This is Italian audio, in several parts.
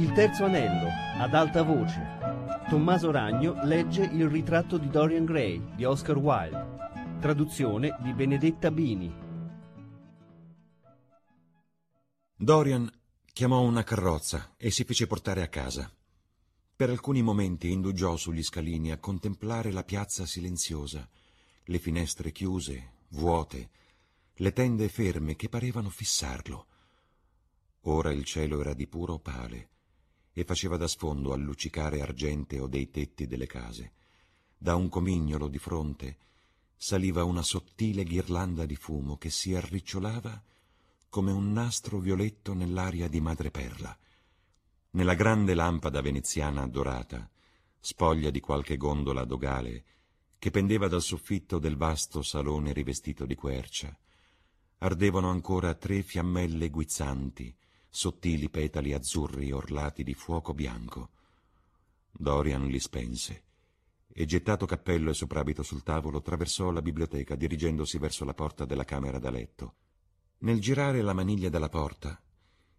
Il terzo anello, ad alta voce. Tommaso Ragno legge Il ritratto di Dorian Gray di Oscar Wilde. Traduzione di Benedetta Bini. Dorian chiamò una carrozza e si fece portare a casa. Per alcuni momenti indugiò sugli scalini a contemplare la piazza silenziosa, le finestre chiuse, vuote, le tende ferme che parevano fissarlo. Ora il cielo era di puro opale e faceva da sfondo al luccicare argenteo dei tetti delle case. Da un comignolo di fronte saliva una sottile ghirlanda di fumo che si arricciolava come un nastro violetto nell'aria di madreperla. Nella grande lampada veneziana dorata, spoglia di qualche gondola dogale, che pendeva dal soffitto del vasto salone rivestito di quercia, ardevano ancora tre fiammelle guizzanti, sottili petali azzurri orlati di fuoco bianco. Dorian li spense e, gettato cappello e soprabito sul tavolo, attraversò la biblioteca dirigendosi verso la porta della camera da letto. Nel girare la maniglia della porta,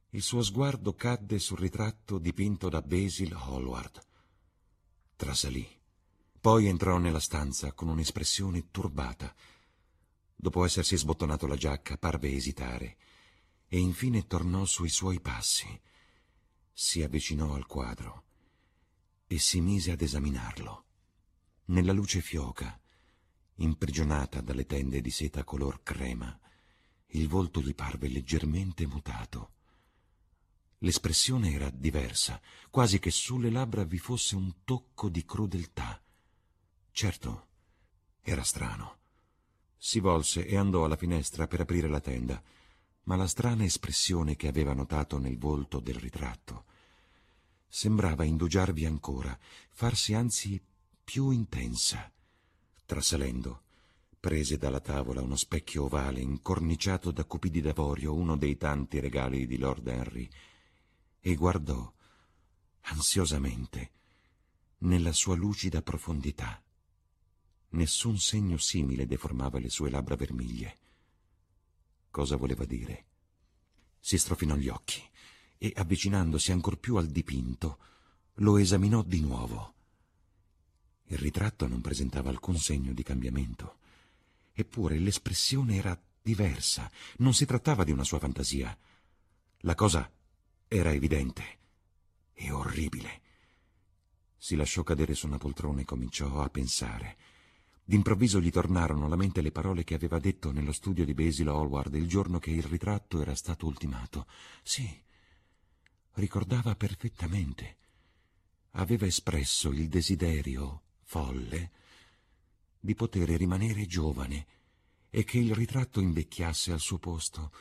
il suo sguardo cadde sul ritratto dipinto da Basil Hallward. Trasalì. Poi entrò nella stanza con un'espressione turbata. Dopo essersi sbottonato la giacca, parve esitare e infine tornò sui suoi passi. Si avvicinò al quadro e si mise ad esaminarlo. Nella luce fioca, imprigionata dalle tende di seta color crema, il volto gli parve leggermente mutato. L'espressione era diversa, quasi che sulle labbra vi fosse un tocco di crudeltà. Certo, era strano. Si volse e andò alla finestra per aprire la tenda ma la strana espressione che aveva notato nel volto del ritratto sembrava indugiarvi ancora, farsi anzi più intensa. Trasalendo, prese dalla tavola uno specchio ovale incorniciato da cupidi d'avorio, uno dei tanti regali di Lord Henry, e guardò ansiosamente nella sua lucida profondità. Nessun segno simile deformava le sue labbra vermiglie cosa voleva dire. Si strofinò gli occhi e, avvicinandosi ancor più al dipinto, lo esaminò di nuovo. Il ritratto non presentava alcun segno di cambiamento, eppure l'espressione era diversa, non si trattava di una sua fantasia. La cosa era evidente e orribile. Si lasciò cadere su una poltrona e cominciò a pensare. D'improvviso gli tornarono alla mente le parole che aveva detto nello studio di Basil Hallward il giorno che il ritratto era stato ultimato. Sì, ricordava perfettamente. Aveva espresso il desiderio, folle, di poter rimanere giovane e che il ritratto invecchiasse al suo posto,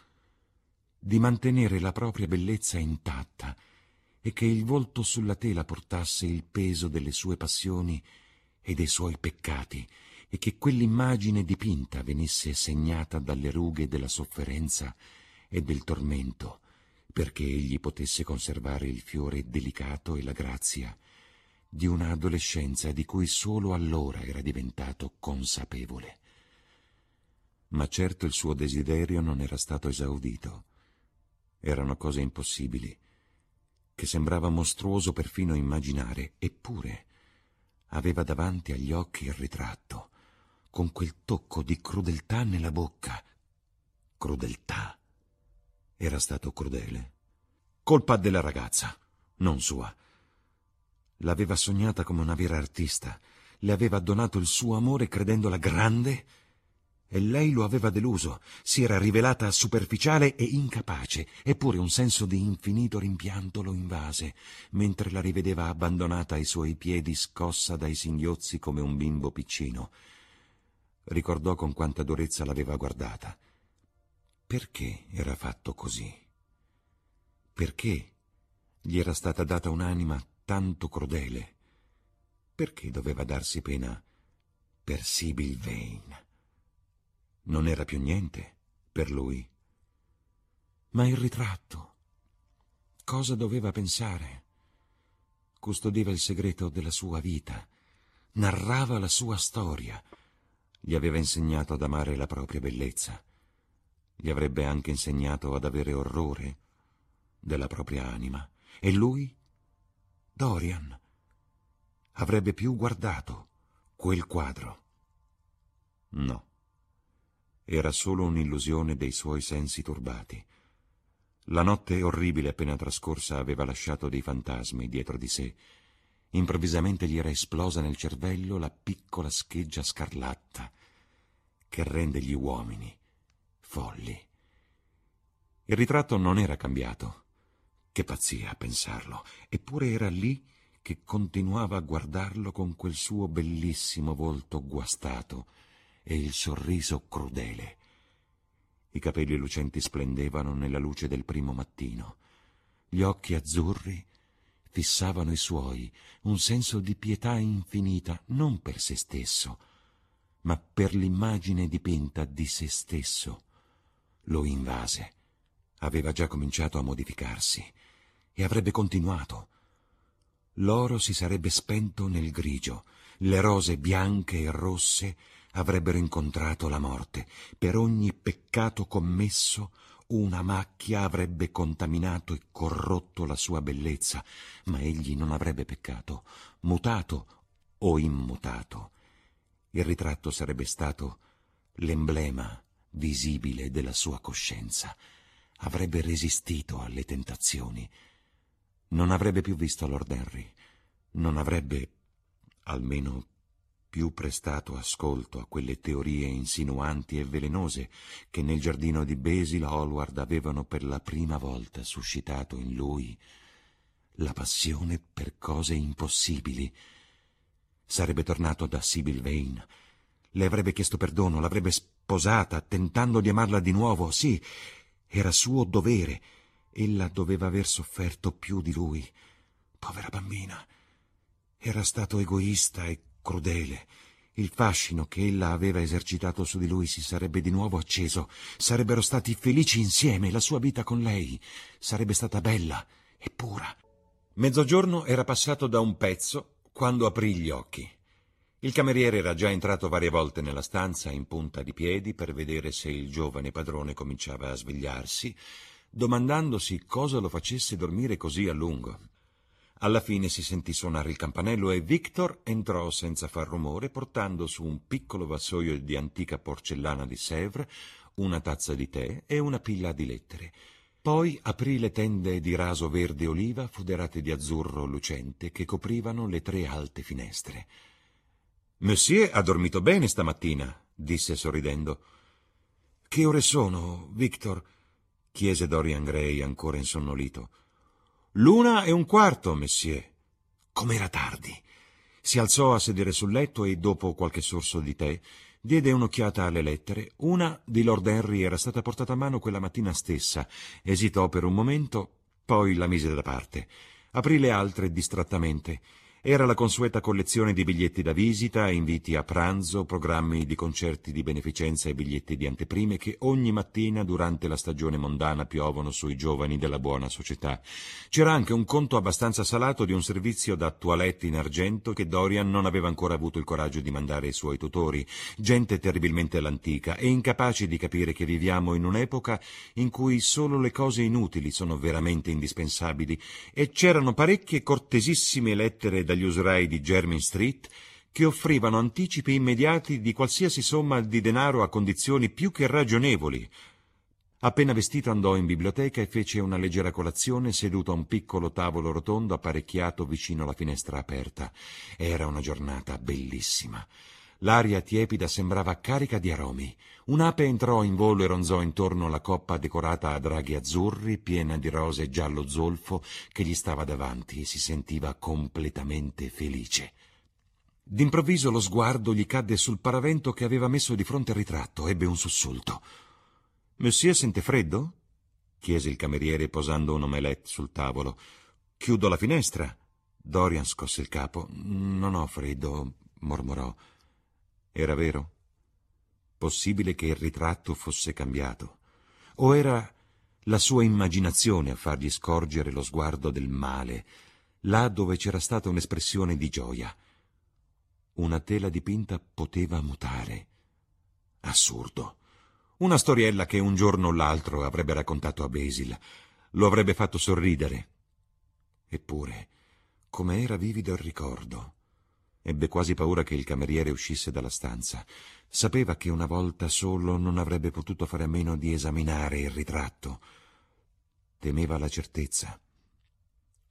di mantenere la propria bellezza intatta e che il volto sulla tela portasse il peso delle sue passioni e dei suoi peccati e che quell'immagine dipinta venisse segnata dalle rughe della sofferenza e del tormento, perché egli potesse conservare il fiore delicato e la grazia di una adolescenza di cui solo allora era diventato consapevole. Ma certo il suo desiderio non era stato esaudito. Erano cose impossibili, che sembrava mostruoso perfino immaginare, eppure aveva davanti agli occhi il ritratto con quel tocco di crudeltà nella bocca. Crudeltà. Era stato crudele. Colpa della ragazza, non sua. L'aveva sognata come una vera artista, le aveva donato il suo amore credendola grande e lei lo aveva deluso, si era rivelata superficiale e incapace, eppure un senso di infinito rimpianto lo invase, mentre la rivedeva abbandonata ai suoi piedi scossa dai singhiozzi come un bimbo piccino ricordò con quanta durezza l'aveva guardata. Perché era fatto così? Perché gli era stata data un'anima tanto crudele? Perché doveva darsi pena per Sibyl Vane? Non era più niente per lui. Ma il ritratto? Cosa doveva pensare? Custodiva il segreto della sua vita, narrava la sua storia, gli aveva insegnato ad amare la propria bellezza. Gli avrebbe anche insegnato ad avere orrore della propria anima. E lui Dorian avrebbe più guardato quel quadro. No, era solo un'illusione dei suoi sensi turbati. La notte orribile appena trascorsa aveva lasciato dei fantasmi dietro di sé. Improvvisamente gli era esplosa nel cervello la piccola scheggia scarlatta che rende gli uomini folli. Il ritratto non era cambiato. Che pazzia a pensarlo. Eppure era lì che continuava a guardarlo con quel suo bellissimo volto guastato e il sorriso crudele. I capelli lucenti splendevano nella luce del primo mattino. Gli occhi azzurri fissavano i suoi, un senso di pietà infinita, non per se stesso, ma per l'immagine dipinta di se stesso. Lo invase. Aveva già cominciato a modificarsi e avrebbe continuato. L'oro si sarebbe spento nel grigio, le rose bianche e rosse avrebbero incontrato la morte. Per ogni peccato commesso una macchia avrebbe contaminato e corrotto la sua bellezza, ma egli non avrebbe peccato, mutato o immutato. Il ritratto sarebbe stato l'emblema visibile della sua coscienza. Avrebbe resistito alle tentazioni. Non avrebbe più visto Lord Henry. Non avrebbe, almeno più prestato ascolto a quelle teorie insinuanti e velenose che nel giardino di Basil Hallward avevano per la prima volta suscitato in lui la passione per cose impossibili. Sarebbe tornato da Sibyl Vane, le avrebbe chiesto perdono, l'avrebbe sposata, tentando di amarla di nuovo. Sì, era suo dovere. Ella doveva aver sofferto più di lui. Povera bambina. Era stato egoista e crudele. Il fascino che ella aveva esercitato su di lui si sarebbe di nuovo acceso. Sarebbero stati felici insieme, la sua vita con lei sarebbe stata bella e pura. Mezzogiorno era passato da un pezzo quando aprì gli occhi. Il cameriere era già entrato varie volte nella stanza in punta di piedi per vedere se il giovane padrone cominciava a svegliarsi, domandandosi cosa lo facesse dormire così a lungo. Alla fine si sentì suonare il campanello e Victor entrò senza far rumore portando su un piccolo vassoio di antica porcellana di Sèvres una tazza di tè e una pila di lettere. Poi aprì le tende di raso verde oliva foderate di azzurro lucente che coprivano le tre alte finestre. Monsieur ha dormito bene stamattina, disse sorridendo. Che ore sono, Victor? chiese Dorian Gray ancora insonnolito. L'una e un quarto, monsieur. Com'era tardi. Si alzò a sedere sul letto e, dopo qualche sorso di tè, diede un'occhiata alle lettere. Una di Lord Henry era stata portata a mano quella mattina stessa. Esitò per un momento, poi la mise da parte. Aprì le altre distrattamente era la consueta collezione di biglietti da visita, inviti a pranzo, programmi di concerti di beneficenza e biglietti di anteprime che ogni mattina durante la stagione mondana piovono sui giovani della buona società. C'era anche un conto abbastanza salato di un servizio da toilette in argento che Dorian non aveva ancora avuto il coraggio di mandare ai suoi tutori, gente terribilmente all'antica e incapaci di capire che viviamo in un'epoca in cui solo le cose inutili sono veramente indispensabili e c'erano parecchie cortesissime lettere dagli usurai di Jermyn Street che offrivano anticipi immediati di qualsiasi somma di denaro a condizioni più che ragionevoli. Appena vestito andò in biblioteca e fece una leggera colazione seduto a un piccolo tavolo rotondo apparecchiato vicino alla finestra aperta. Era una giornata bellissima. L'aria tiepida sembrava carica di aromi. Un'ape entrò in volo e ronzò intorno alla coppa decorata a draghi azzurri, piena di rose giallo zolfo, che gli stava davanti e si sentiva completamente felice. D'improvviso lo sguardo gli cadde sul paravento che aveva messo di fronte al ritratto. Ebbe un sussulto. Monsieur sente freddo? chiese il cameriere posando un omelette sul tavolo. Chiudo la finestra. Dorian scosse il capo. Non ho freddo, mormorò. Era vero? Possibile che il ritratto fosse cambiato? O era la sua immaginazione a fargli scorgere lo sguardo del male, là dove c'era stata un'espressione di gioia? Una tela dipinta poteva mutare. Assurdo. Una storiella che un giorno o l'altro avrebbe raccontato a Basil. Lo avrebbe fatto sorridere. Eppure, come era vivido il ricordo. Ebbe quasi paura che il cameriere uscisse dalla stanza. Sapeva che una volta solo non avrebbe potuto fare a meno di esaminare il ritratto. Temeva la certezza.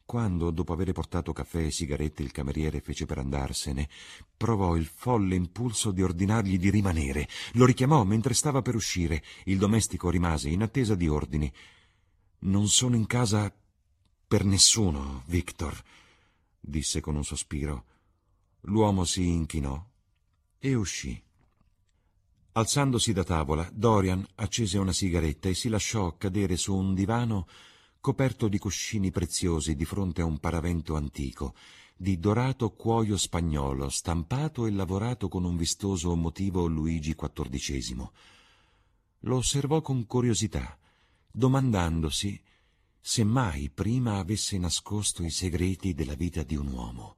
Quando, dopo aver portato caffè e sigarette, il cameriere fece per andarsene, provò il folle impulso di ordinargli di rimanere. Lo richiamò mentre stava per uscire. Il domestico rimase in attesa di ordini. Non sono in casa per nessuno, Victor, disse con un sospiro. L'uomo si inchinò e uscì. Alzandosi da tavola, Dorian accese una sigaretta e si lasciò cadere su un divano coperto di cuscini preziosi di fronte a un paravento antico, di dorato cuoio spagnolo, stampato e lavorato con un vistoso motivo Luigi XIV. Lo osservò con curiosità, domandandosi se mai prima avesse nascosto i segreti della vita di un uomo.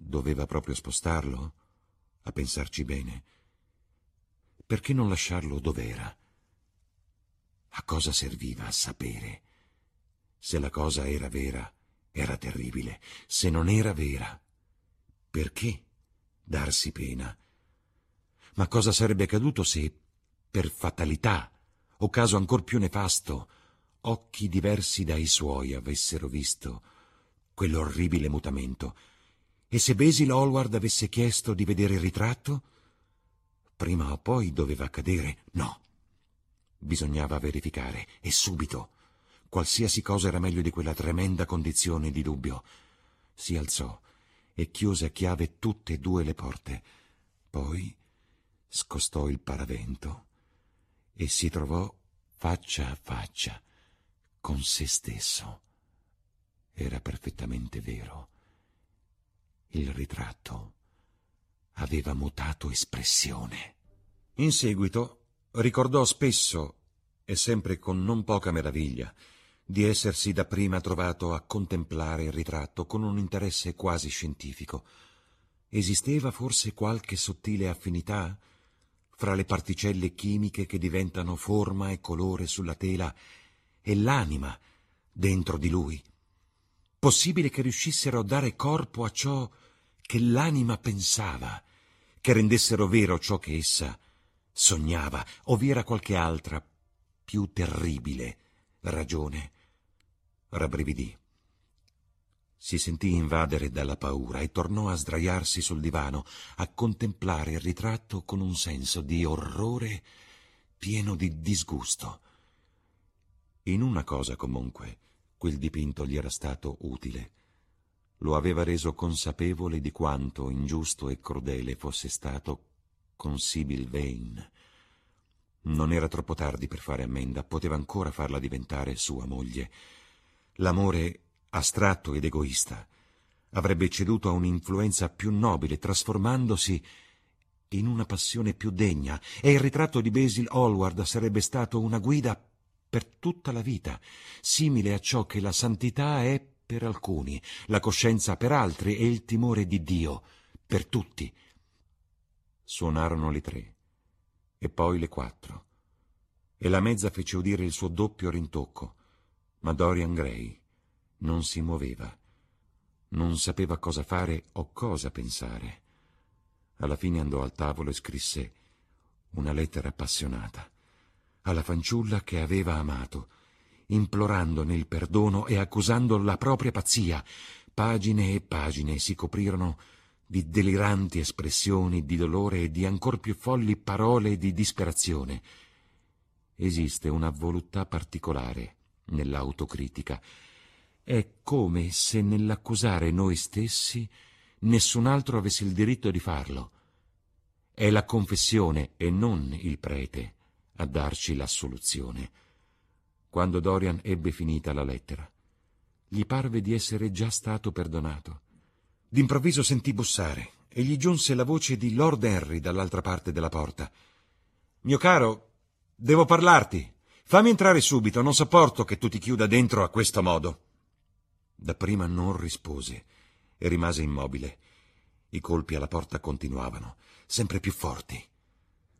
Doveva proprio spostarlo? A pensarci bene. Perché non lasciarlo dov'era? A cosa serviva a sapere? Se la cosa era vera, era terribile. Se non era vera, perché darsi pena? Ma cosa sarebbe accaduto se, per fatalità, o caso ancor più nefasto, occhi diversi dai suoi avessero visto quell'orribile mutamento e se Basil Hallward avesse chiesto di vedere il ritratto? Prima o poi doveva accadere. No. Bisognava verificare, e subito. Qualsiasi cosa era meglio di quella tremenda condizione di dubbio. Si alzò e chiuse a chiave tutte e due le porte. Poi scostò il paravento e si trovò faccia a faccia con se stesso. Era perfettamente vero il ritratto aveva mutato espressione. In seguito ricordò spesso, e sempre con non poca meraviglia, di essersi dapprima trovato a contemplare il ritratto con un interesse quasi scientifico. Esisteva forse qualche sottile affinità fra le particelle chimiche che diventano forma e colore sulla tela e l'anima dentro di lui, Possibile che riuscissero a dare corpo a ciò che l'anima pensava, che rendessero vero ciò che essa sognava, o vi era qualche altra, più terribile ragione? Rabbrividì. Si sentì invadere dalla paura e tornò a sdraiarsi sul divano, a contemplare il ritratto con un senso di orrore pieno di disgusto. In una cosa comunque quel dipinto gli era stato utile. Lo aveva reso consapevole di quanto ingiusto e crudele fosse stato con Sibyl Vane. Non era troppo tardi per fare ammenda, poteva ancora farla diventare sua moglie. L'amore astratto ed egoista avrebbe ceduto a un'influenza più nobile, trasformandosi in una passione più degna, e il ritratto di Basil Hallward sarebbe stato una guida per tutta la vita, simile a ciò che la santità è per alcuni, la coscienza per altri e il timore di Dio per tutti. Suonarono le tre e poi le quattro e la mezza fece udire il suo doppio rintocco, ma Dorian Gray non si muoveva, non sapeva cosa fare o cosa pensare. Alla fine andò al tavolo e scrisse una lettera appassionata alla fanciulla che aveva amato, implorandone il perdono e accusando la propria pazzia. Pagine e pagine si coprirono di deliranti espressioni di dolore e di ancor più folli parole di disperazione. Esiste una voluttà particolare nell'autocritica. È come se nell'accusare noi stessi nessun altro avesse il diritto di farlo. È la confessione e non il prete a darci l'assoluzione. Quando Dorian ebbe finita la lettera, gli parve di essere già stato perdonato. D'improvviso sentì bussare e gli giunse la voce di Lord Henry dall'altra parte della porta. Mio caro, devo parlarti. Fammi entrare subito, non sopporto che tu ti chiuda dentro a questo modo. Dapprima non rispose e rimase immobile. I colpi alla porta continuavano, sempre più forti.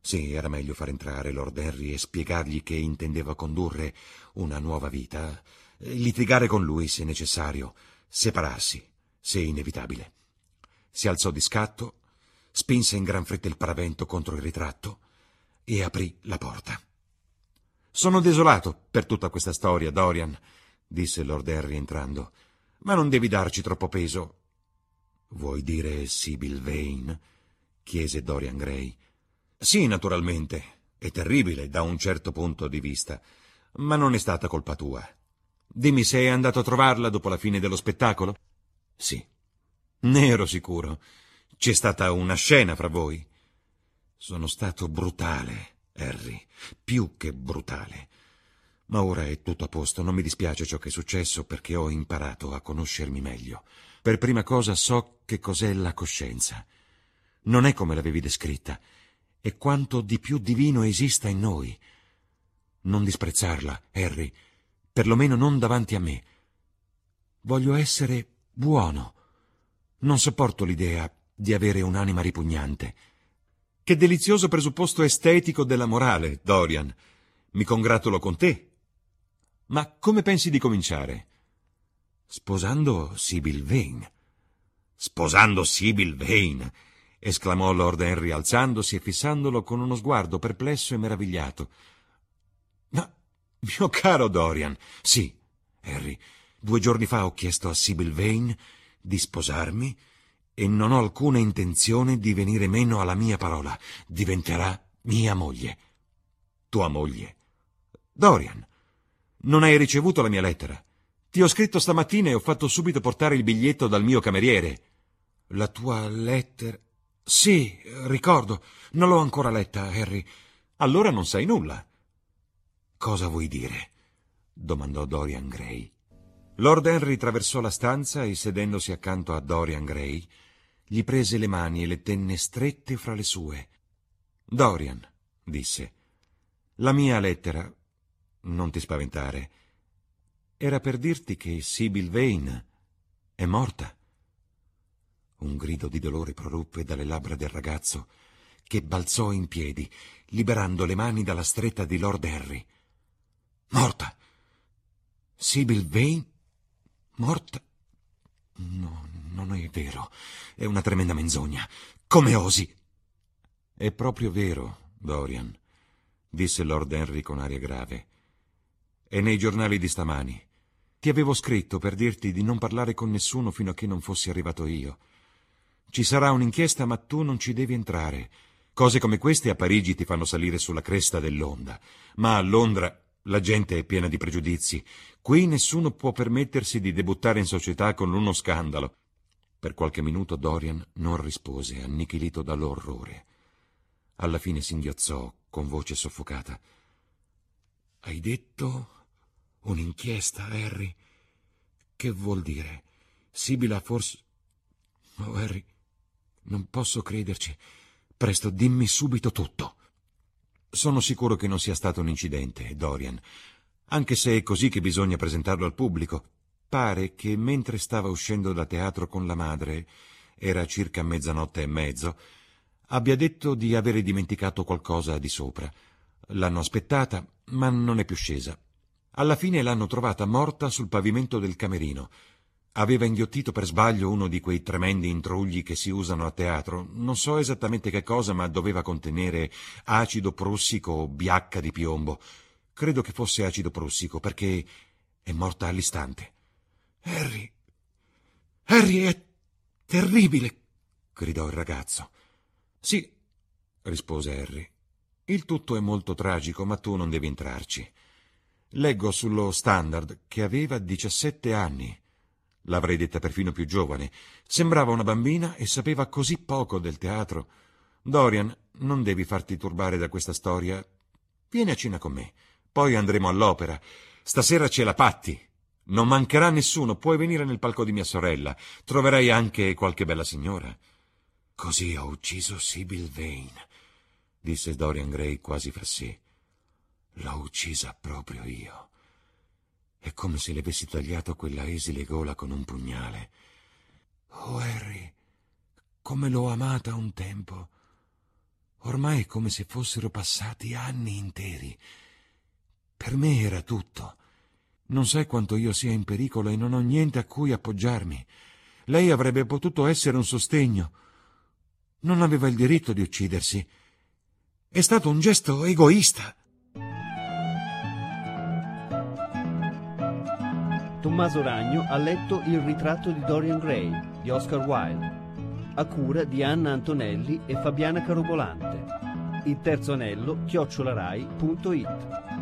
Sì, era meglio far entrare Lord Henry e spiegargli che intendeva condurre una nuova vita, litigare con lui se necessario, separarsi, se inevitabile. Si alzò di scatto, spinse in gran fretta il paravento contro il ritratto e aprì la porta. Sono desolato per tutta questa storia, Dorian, disse Lord Henry entrando, ma non devi darci troppo peso. Vuoi dire Sibyl Vane? chiese Dorian Gray. Sì, naturalmente. È terribile da un certo punto di vista, ma non è stata colpa tua. Dimmi, sei andato a trovarla dopo la fine dello spettacolo? Sì. Ne ero sicuro. C'è stata una scena fra voi. Sono stato brutale, Harry, più che brutale. Ma ora è tutto a posto, non mi dispiace ciò che è successo perché ho imparato a conoscermi meglio. Per prima cosa so che cos'è la coscienza. Non è come l'avevi descritta, è quanto di più divino esista in noi. Non disprezzarla, Harry, perlomeno non davanti a me. Voglio essere buono. Non sopporto l'idea di avere un'anima ripugnante. Che delizioso presupposto estetico della morale, Dorian. Mi congratulo con te. Ma come pensi di cominciare? Sposando Sibyl Vane. Sposando Sibyl Vane! Esclamò Lord Henry alzandosi e fissandolo con uno sguardo perplesso e meravigliato. Ma, mio caro Dorian, sì, Harry, due giorni fa ho chiesto a Sibyl Vane di sposarmi e non ho alcuna intenzione di venire meno alla mia parola. Diventerà mia moglie. Tua moglie. Dorian, non hai ricevuto la mia lettera. Ti ho scritto stamattina e ho fatto subito portare il biglietto dal mio cameriere. La tua lettera. Sì, ricordo. Non l'ho ancora letta, Harry. Allora non sai nulla. Cosa vuoi dire? domandò Dorian Gray. Lord Henry traversò la stanza e sedendosi accanto a Dorian Gray, gli prese le mani e le tenne strette fra le sue. Dorian, disse, la mia lettera, non ti spaventare, era per dirti che Sibyl Vane è morta. Un grido di dolore proruppe dalle labbra del ragazzo, che balzò in piedi, liberando le mani dalla stretta di Lord Henry. Morta! Sibyl Vane? Morta? No, non è vero. È una tremenda menzogna. Come osi? È proprio vero, Dorian, disse Lord Henry con aria grave. È nei giornali di stamani. Ti avevo scritto per dirti di non parlare con nessuno fino a che non fossi arrivato io. Ci sarà un'inchiesta, ma tu non ci devi entrare. Cose come queste a Parigi ti fanno salire sulla cresta dell'onda, ma a Londra la gente è piena di pregiudizi. Qui nessuno può permettersi di debuttare in società con uno scandalo. Per qualche minuto Dorian non rispose, annichilito dall'orrore. Alla fine singhiozzò con voce soffocata. Hai detto un'inchiesta, Harry? Che vuol dire? Sibila forse... Oh, Harry, non posso crederci. Presto, dimmi subito tutto. Sono sicuro che non sia stato un incidente, Dorian, anche se è così che bisogna presentarlo al pubblico. Pare che mentre stava uscendo da teatro con la madre, era circa mezzanotte e mezzo, abbia detto di avere dimenticato qualcosa di sopra. L'hanno aspettata, ma non è più scesa. Alla fine l'hanno trovata morta sul pavimento del camerino, Aveva inghiottito per sbaglio uno di quei tremendi intrugli che si usano a teatro. Non so esattamente che cosa, ma doveva contenere acido prussico o biacca di piombo. Credo che fosse acido prussico, perché è morta all'istante. Harry. Harry è terribile. gridò il ragazzo. Sì, rispose Harry. Il tutto è molto tragico, ma tu non devi entrarci. Leggo sullo standard che aveva diciassette anni. L'avrei detta perfino più giovane. Sembrava una bambina e sapeva così poco del teatro. Dorian, non devi farti turbare da questa storia. Vieni a cena con me. Poi andremo all'opera. Stasera c'è la Patti. Non mancherà nessuno. Puoi venire nel palco di mia sorella. Troverai anche qualche bella signora. Così ho ucciso Sibyl Vane, disse Dorian Gray quasi fra sé. L'ho uccisa proprio io. È come se le avessi tagliato quella esile gola con un pugnale. Oh, Harry, come l'ho amata un tempo. Ormai è come se fossero passati anni interi. Per me era tutto. Non sai quanto io sia in pericolo e non ho niente a cui appoggiarmi. Lei avrebbe potuto essere un sostegno. Non aveva il diritto di uccidersi. È stato un gesto egoista. Tommaso Ragno ha letto Il ritratto di Dorian Gray di Oscar Wilde, a cura di Anna Antonelli e Fabiana Carobolante. Il terzo anello chiocciolarai.it